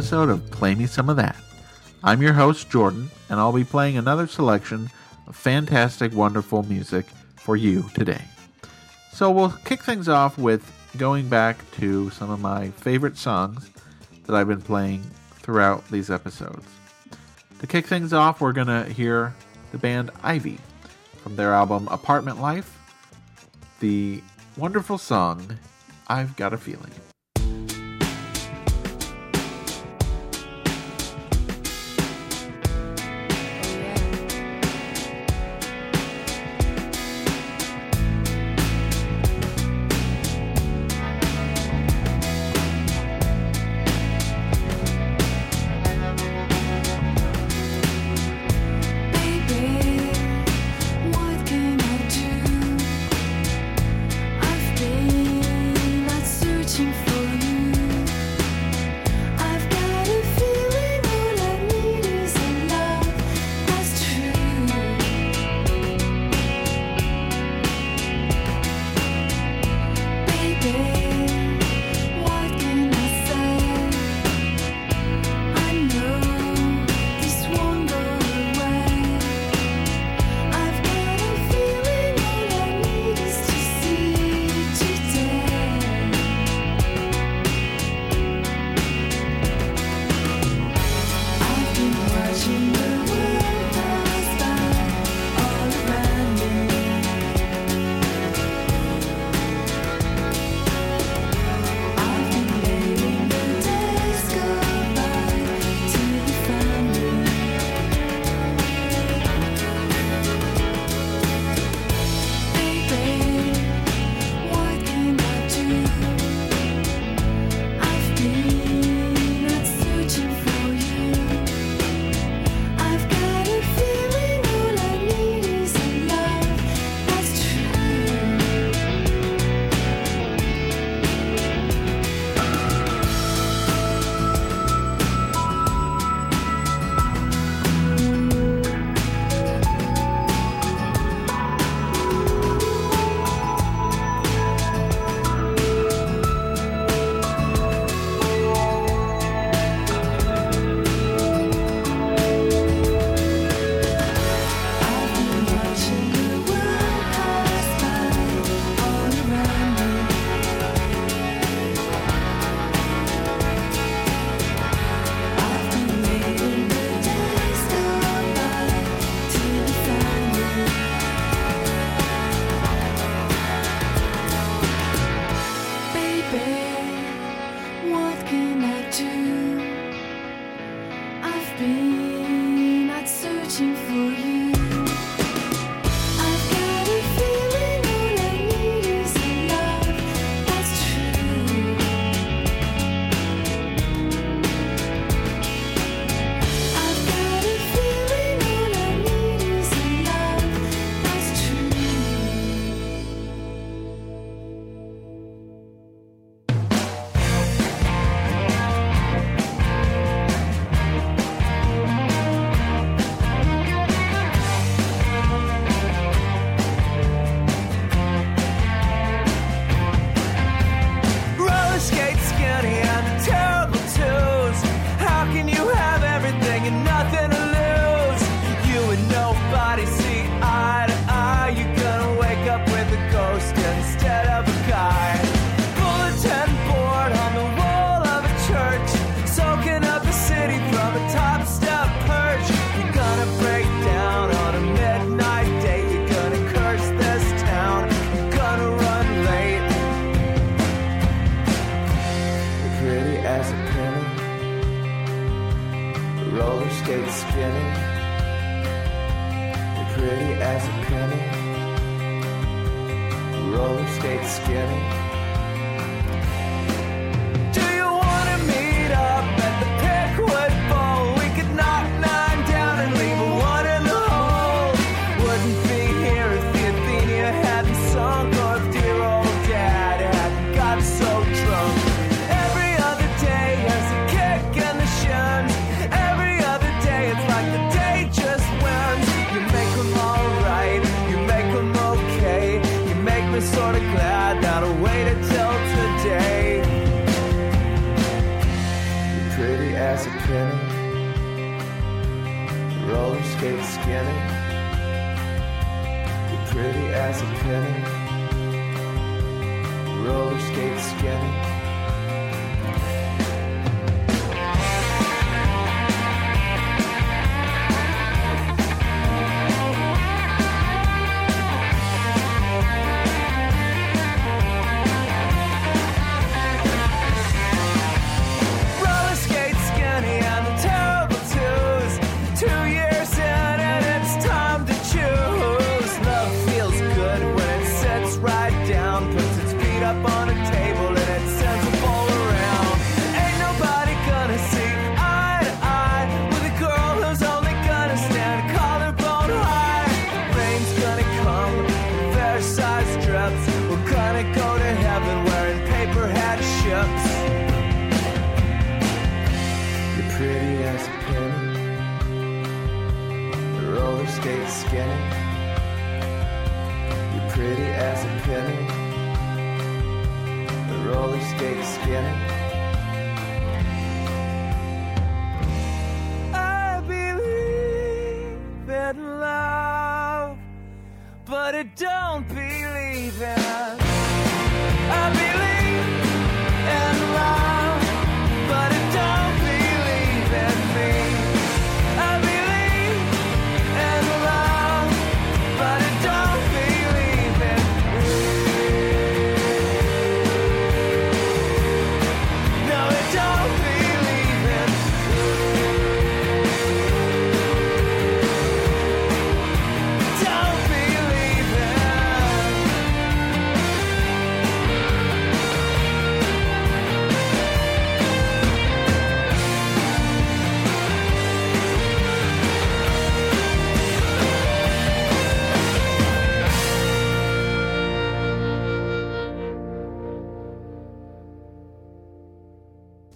episode of Play Me Some of That. I'm your host, Jordan, and I'll be playing another selection of fantastic, wonderful music for you today. So we'll kick things off with going back to some of my favorite songs that I've been playing throughout these episodes. To kick things off, we're going to hear the band Ivy from their album Apartment Life, the wonderful song I've Got a Feeling.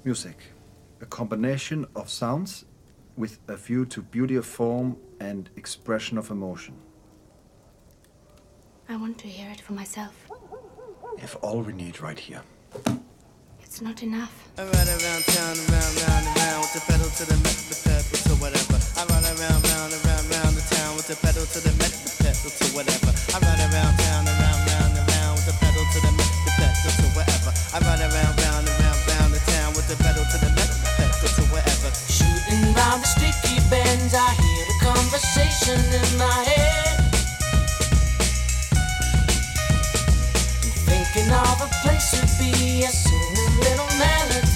Music. A combination of sounds with a view to beauty of form and expression of emotion. I want to hear it for myself. We have all we need right here. It's not enough. I ride around town, around, round, and round with the pedal to the metal, the pedal to whatever. I ride around, round, around, round the town with the pedal to the metal, the pedal to whatever. I ride around town, around, round, and round with the pedal to the metal, the pedal to whatever. I ride around, round, around, bends, I hear the conversation in my head. Thinking of a place to be, a little melody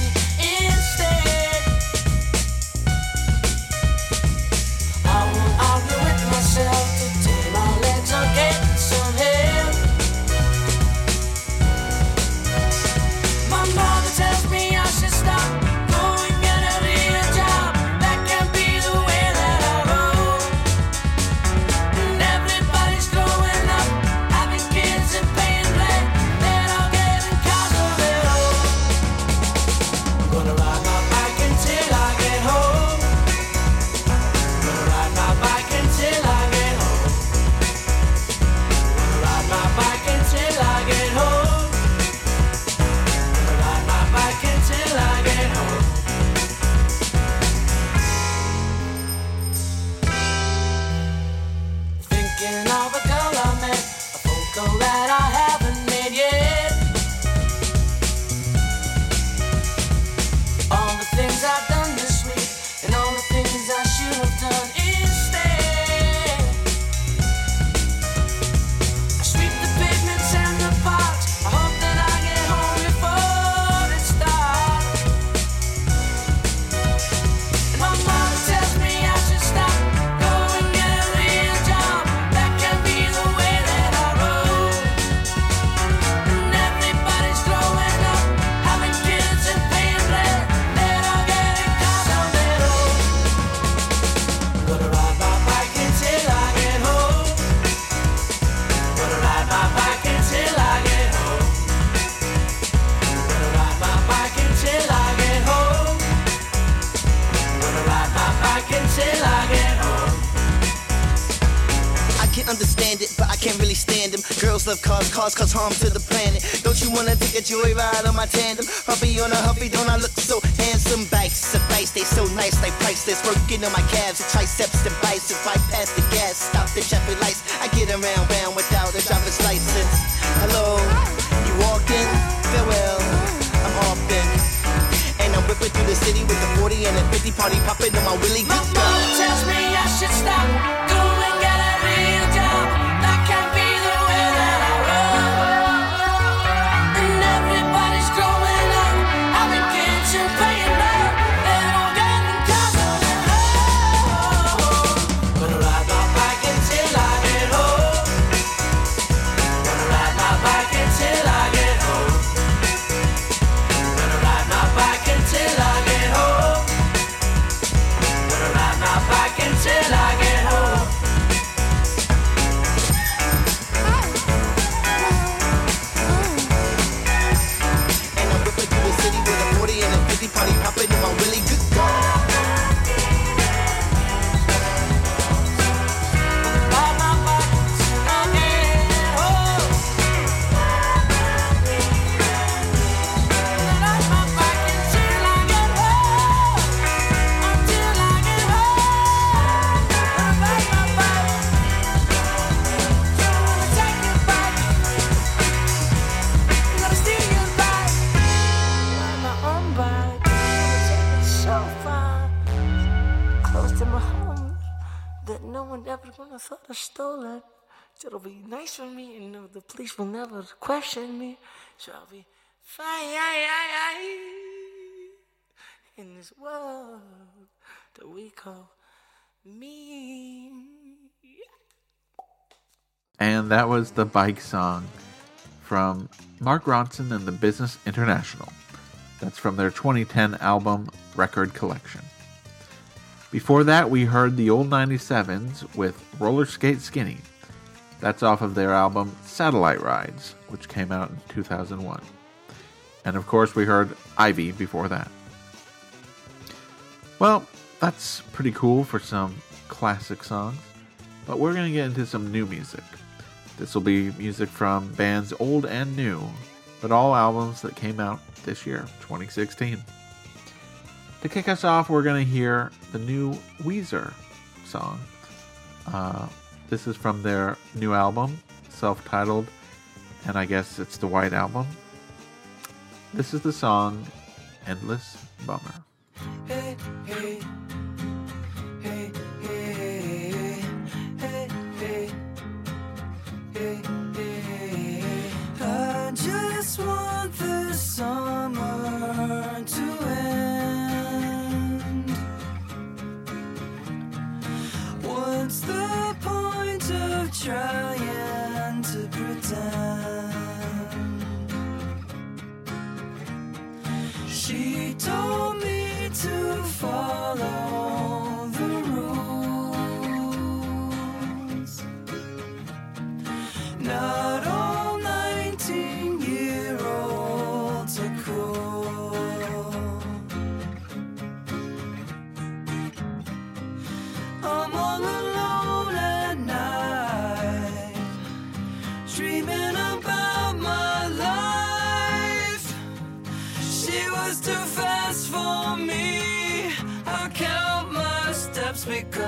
until I get home. I can understand it, but I can't really stand them. Girls love cars, cars cause harm to the planet. Don't you wanna take a joyride on my tandem? Huffy on a huffy, don't I look so handsome? Bikes, a bikes, they so nice, like priceless. Working on my calves, the triceps and biceps. If I pass the gas, stop the traffic lights. I get around, round without a driver's license. Hello, you walk in, farewell, whipping through the city with the 40 and the 50 party popping on my Willie My mother tells me I should stop. Nice for me, and know the police will never question me. So I'll be fine in this world that we call me. And that was the bike song from Mark Ronson and the Business International. That's from their 2010 album Record Collection. Before that, we heard the old 97s with Roller Skate Skinny. That's off of their album Satellite Rides, which came out in 2001. And of course, we heard Ivy before that. Well, that's pretty cool for some classic songs, but we're going to get into some new music. This will be music from bands old and new, but all albums that came out this year, 2016. To kick us off, we're going to hear the new Weezer song. Uh, this is from their new album, self titled, and I guess it's the White Album. This is the song Endless Bummer.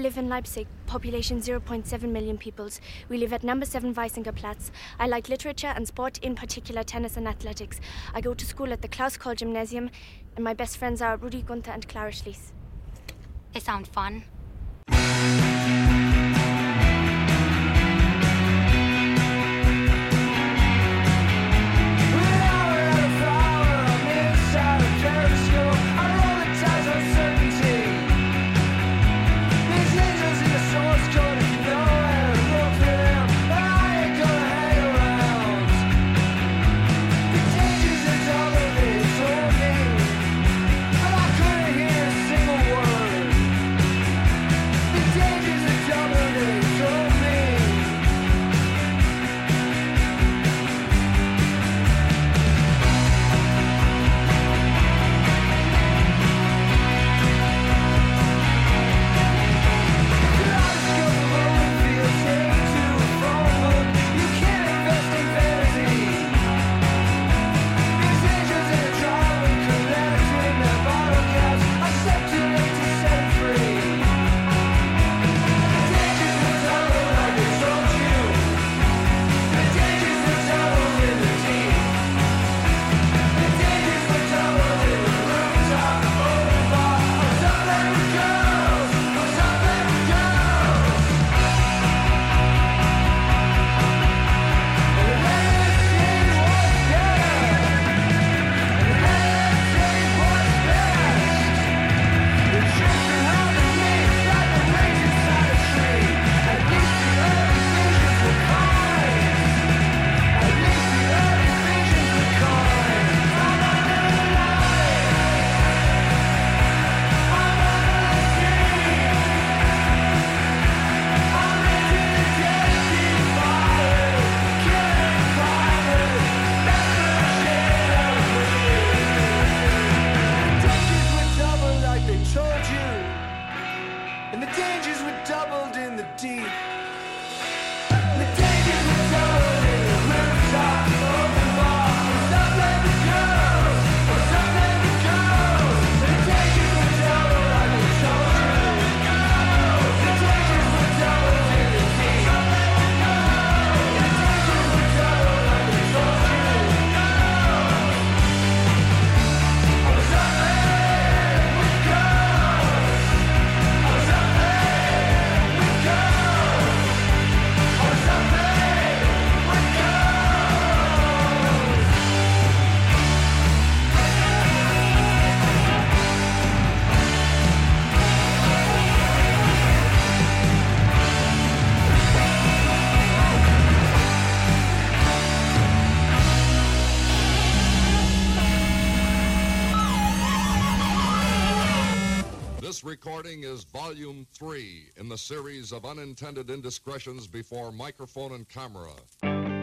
live in Leipzig, population 0.7 million peoples. We live at number 7 Weisinger Platz. I like literature and sport, in particular tennis and athletics. I go to school at the Klaus Kohl Gymnasium, and my best friends are Rudi Gunther and Clara Schließ. They sound fun. Recording is volume three in the series of unintended indiscretions before microphone and camera.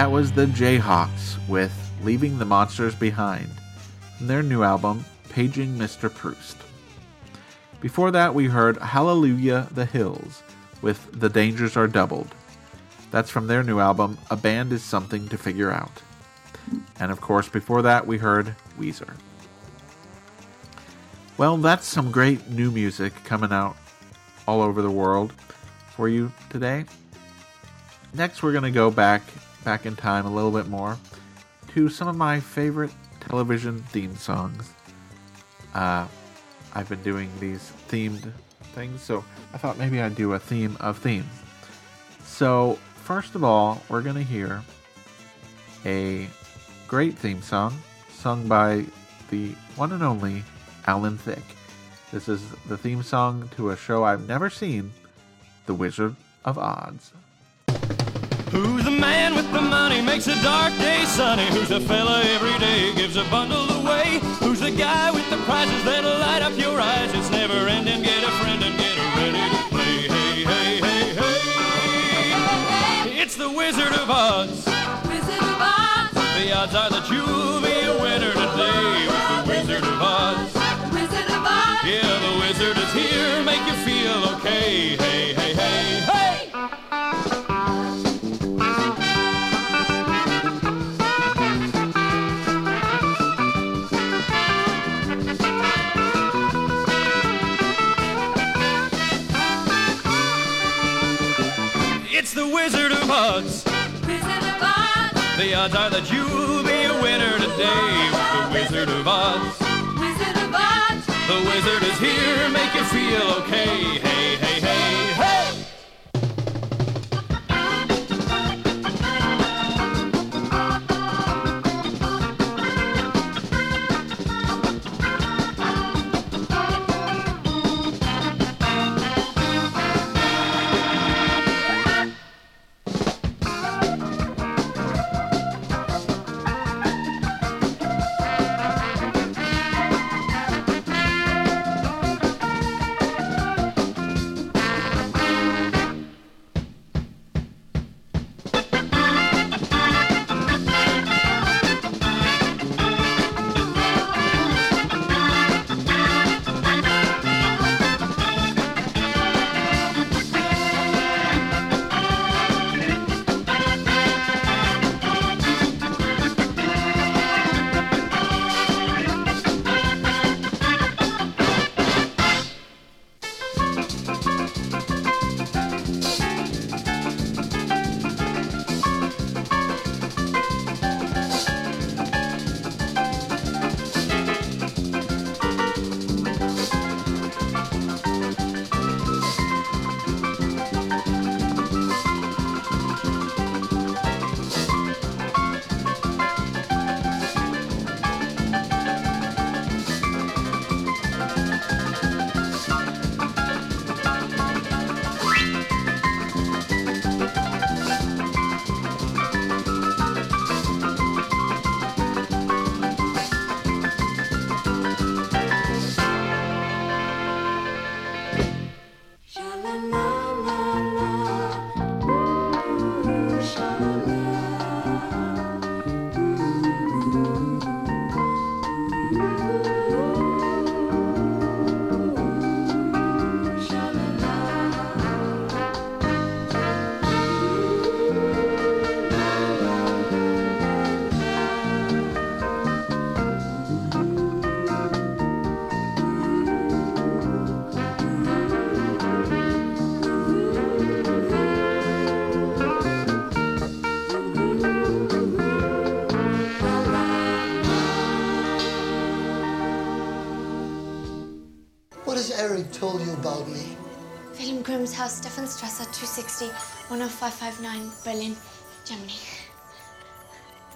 That was the Jayhawks with Leaving the Monsters Behind from their new album, Paging Mr. Proust. Before that, we heard Hallelujah the Hills with The Dangers Are Doubled. That's from their new album, A Band is Something to Figure Out. And of course, before that, we heard Weezer. Well, that's some great new music coming out all over the world for you today. Next, we're going to go back back in time a little bit more to some of my favorite television theme songs. Uh, I've been doing these themed things, so I thought maybe I'd do a theme of themes. So, first of all, we're going to hear a great theme song sung by the one and only Alan Thicke. This is the theme song to a show I've never seen, The Wizard of Odds. Who's the man with the money makes a dark day sunny? Who's the fella every day gives a bundle away? Who's the guy with the prizes that'll light up your eyes? It's never ending. Get a friend and get ready to play. Hey, hey, hey, hey. It's the Wizard of Odds. Wizard of Odds, The odds are that you'll be a winner today with the Wizard of Odds. Wizard of Odds, Yeah, the wizard is here, make you feel okay. Hey, hey, hey, Wizard. Wizard of Odds, The odds are that you'll be a winner today with the Wizard of Odds. Wizard of Odds, The wizard is here, make you feel okay. Hey, told you about me? Wilhelm Grimm's house, Stephanstrasse 260, 10559, Berlin, Germany.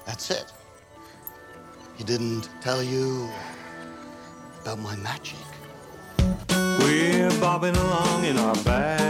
That's it. He didn't tell you about my magic. We're bobbing along in our barrels.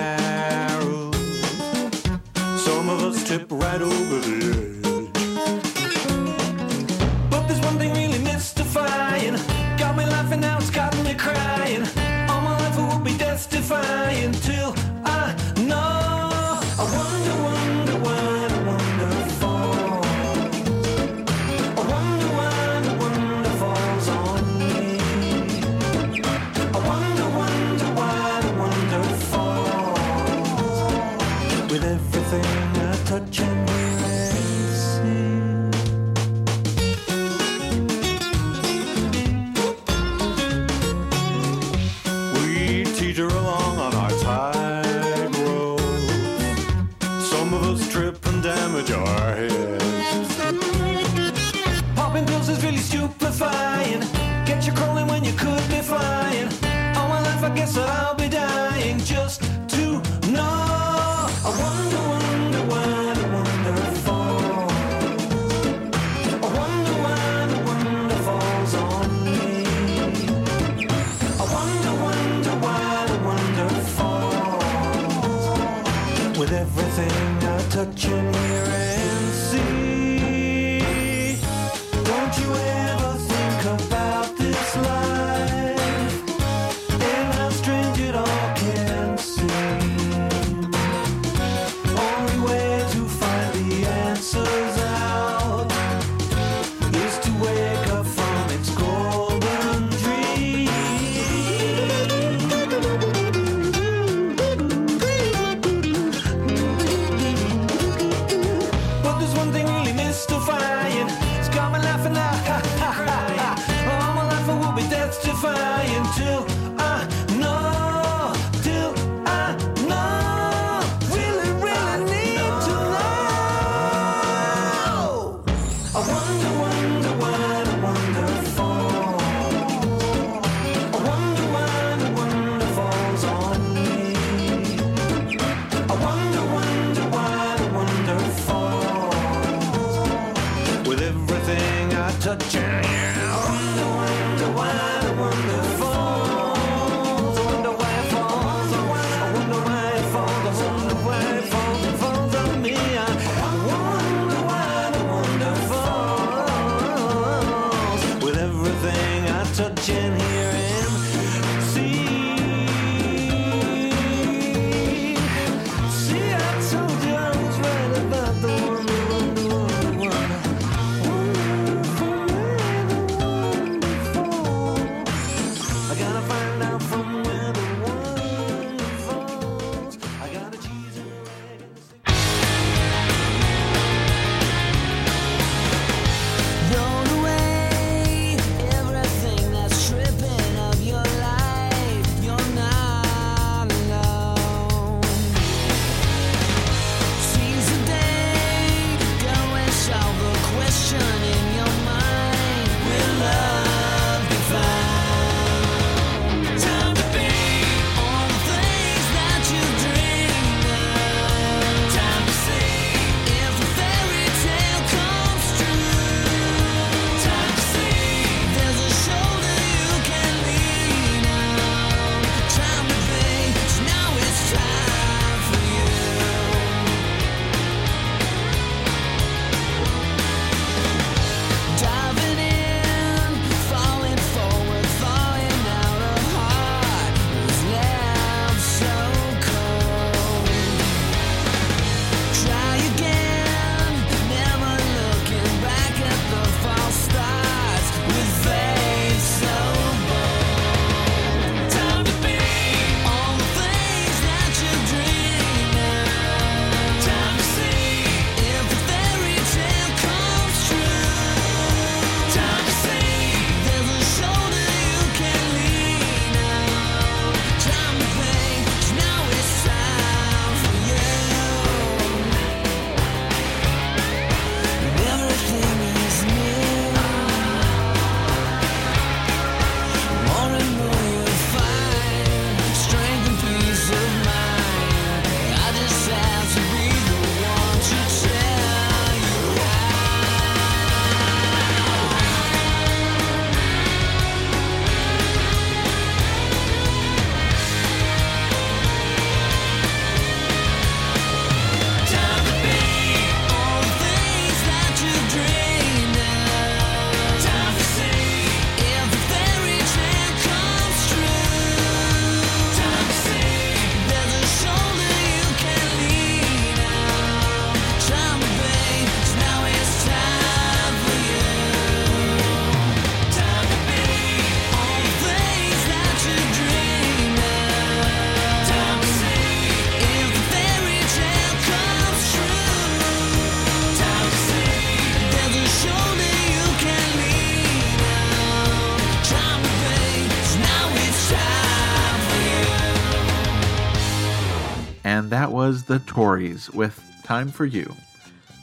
The Tories with Time for You,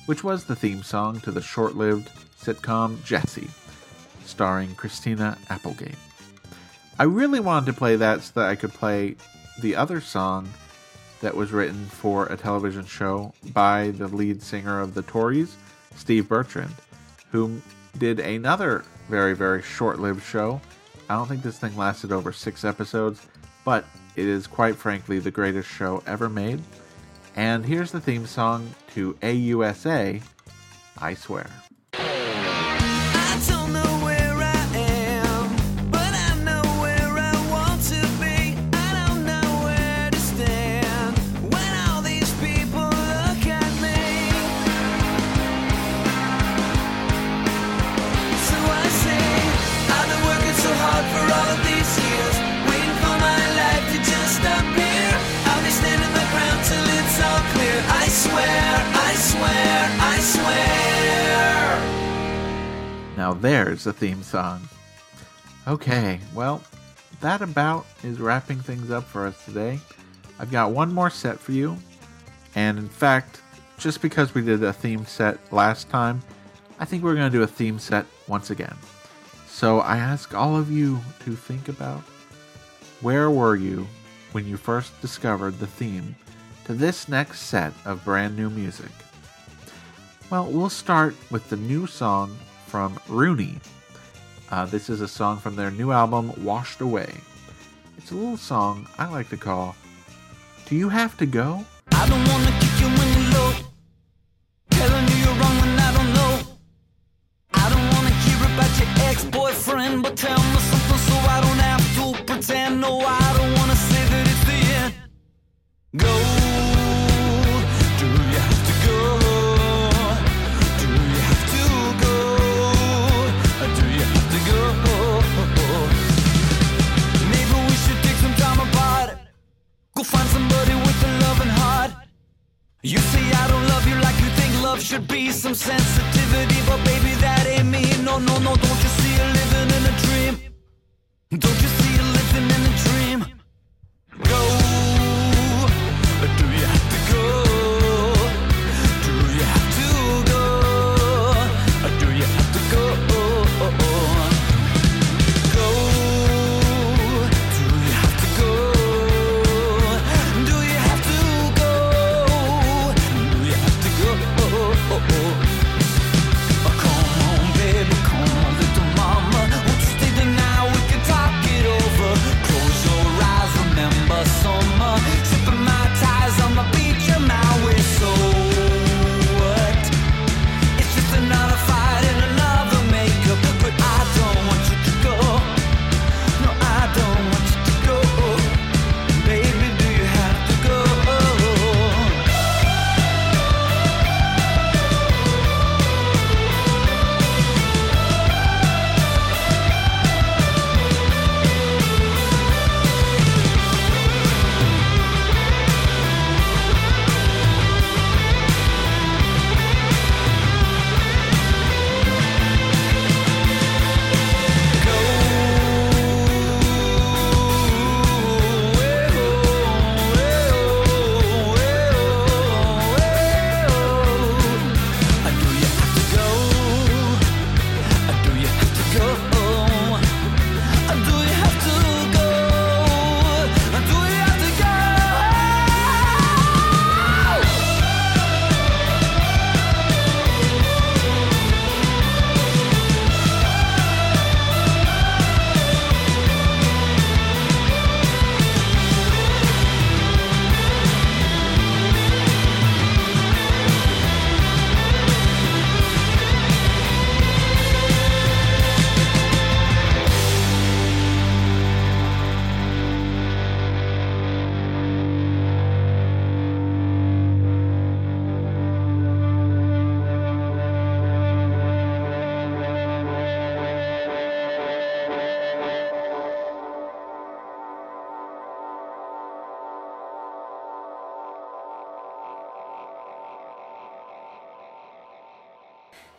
which was the theme song to the short lived sitcom Jesse, starring Christina Applegate. I really wanted to play that so that I could play the other song that was written for a television show by the lead singer of the Tories, Steve Bertrand, who did another very, very short lived show. I don't think this thing lasted over six episodes, but it is quite frankly the greatest show ever made. And here's the theme song to AUSA, I Swear. There's the theme song. Okay, well, that about is wrapping things up for us today. I've got one more set for you, and in fact, just because we did a theme set last time, I think we're going to do a theme set once again. So I ask all of you to think about where were you when you first discovered the theme to this next set of brand new music? Well, we'll start with the new song from Rooney. Uh, this is a song from their new album, Washed Away. It's a little song I like to call Do You Have to Go?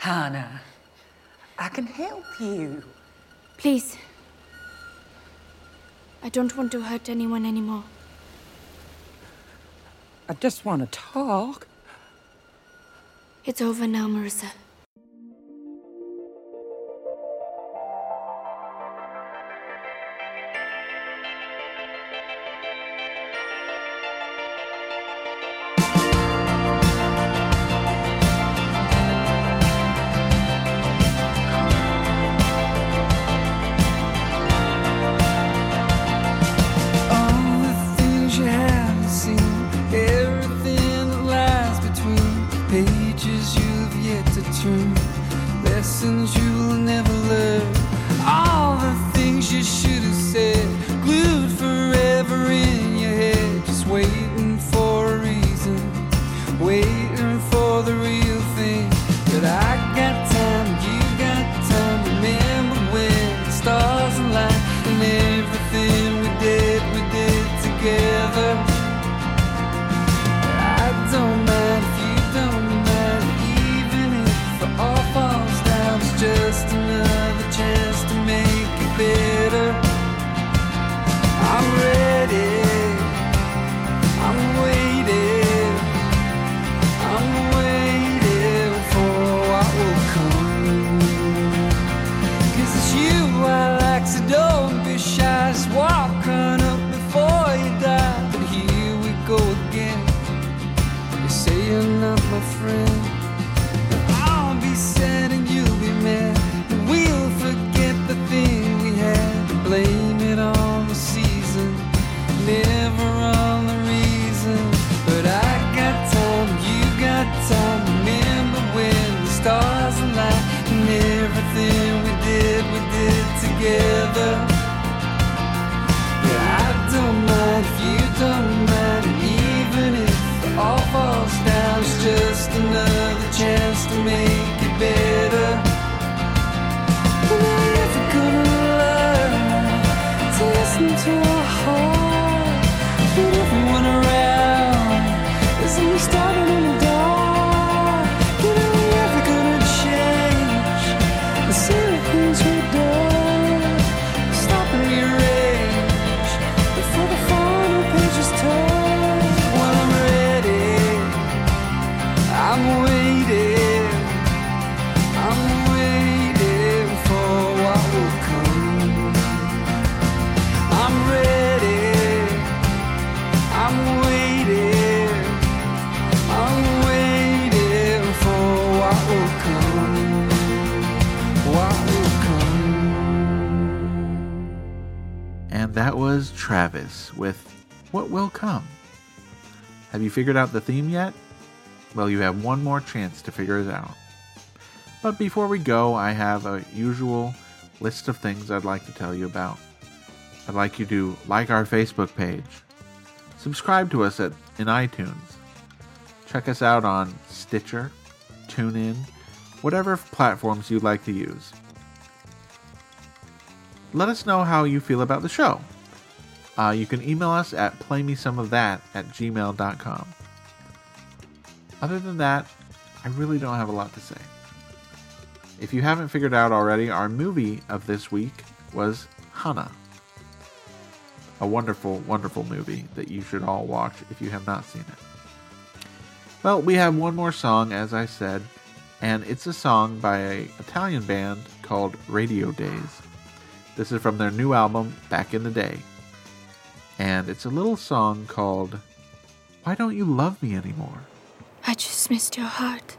Hanna, I can help you. Please. I don't want to hurt anyone anymore. I just want to talk. It's over now, Marissa. The silly things we've With What Will Come. Have you figured out the theme yet? Well, you have one more chance to figure it out. But before we go, I have a usual list of things I'd like to tell you about. I'd like you to like our Facebook page, subscribe to us at, in iTunes, check us out on Stitcher, TuneIn, whatever platforms you'd like to use. Let us know how you feel about the show. Uh, you can email us at playmesomeofthat at gmail.com. Other than that, I really don't have a lot to say. If you haven't figured out already, our movie of this week was Hanna. A wonderful, wonderful movie that you should all watch if you have not seen it. Well, we have one more song, as I said, and it's a song by an Italian band called Radio Days. This is from their new album, Back in the Day. And it's a little song called Why Don't You Love Me Anymore? I just missed your heart.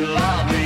you love me.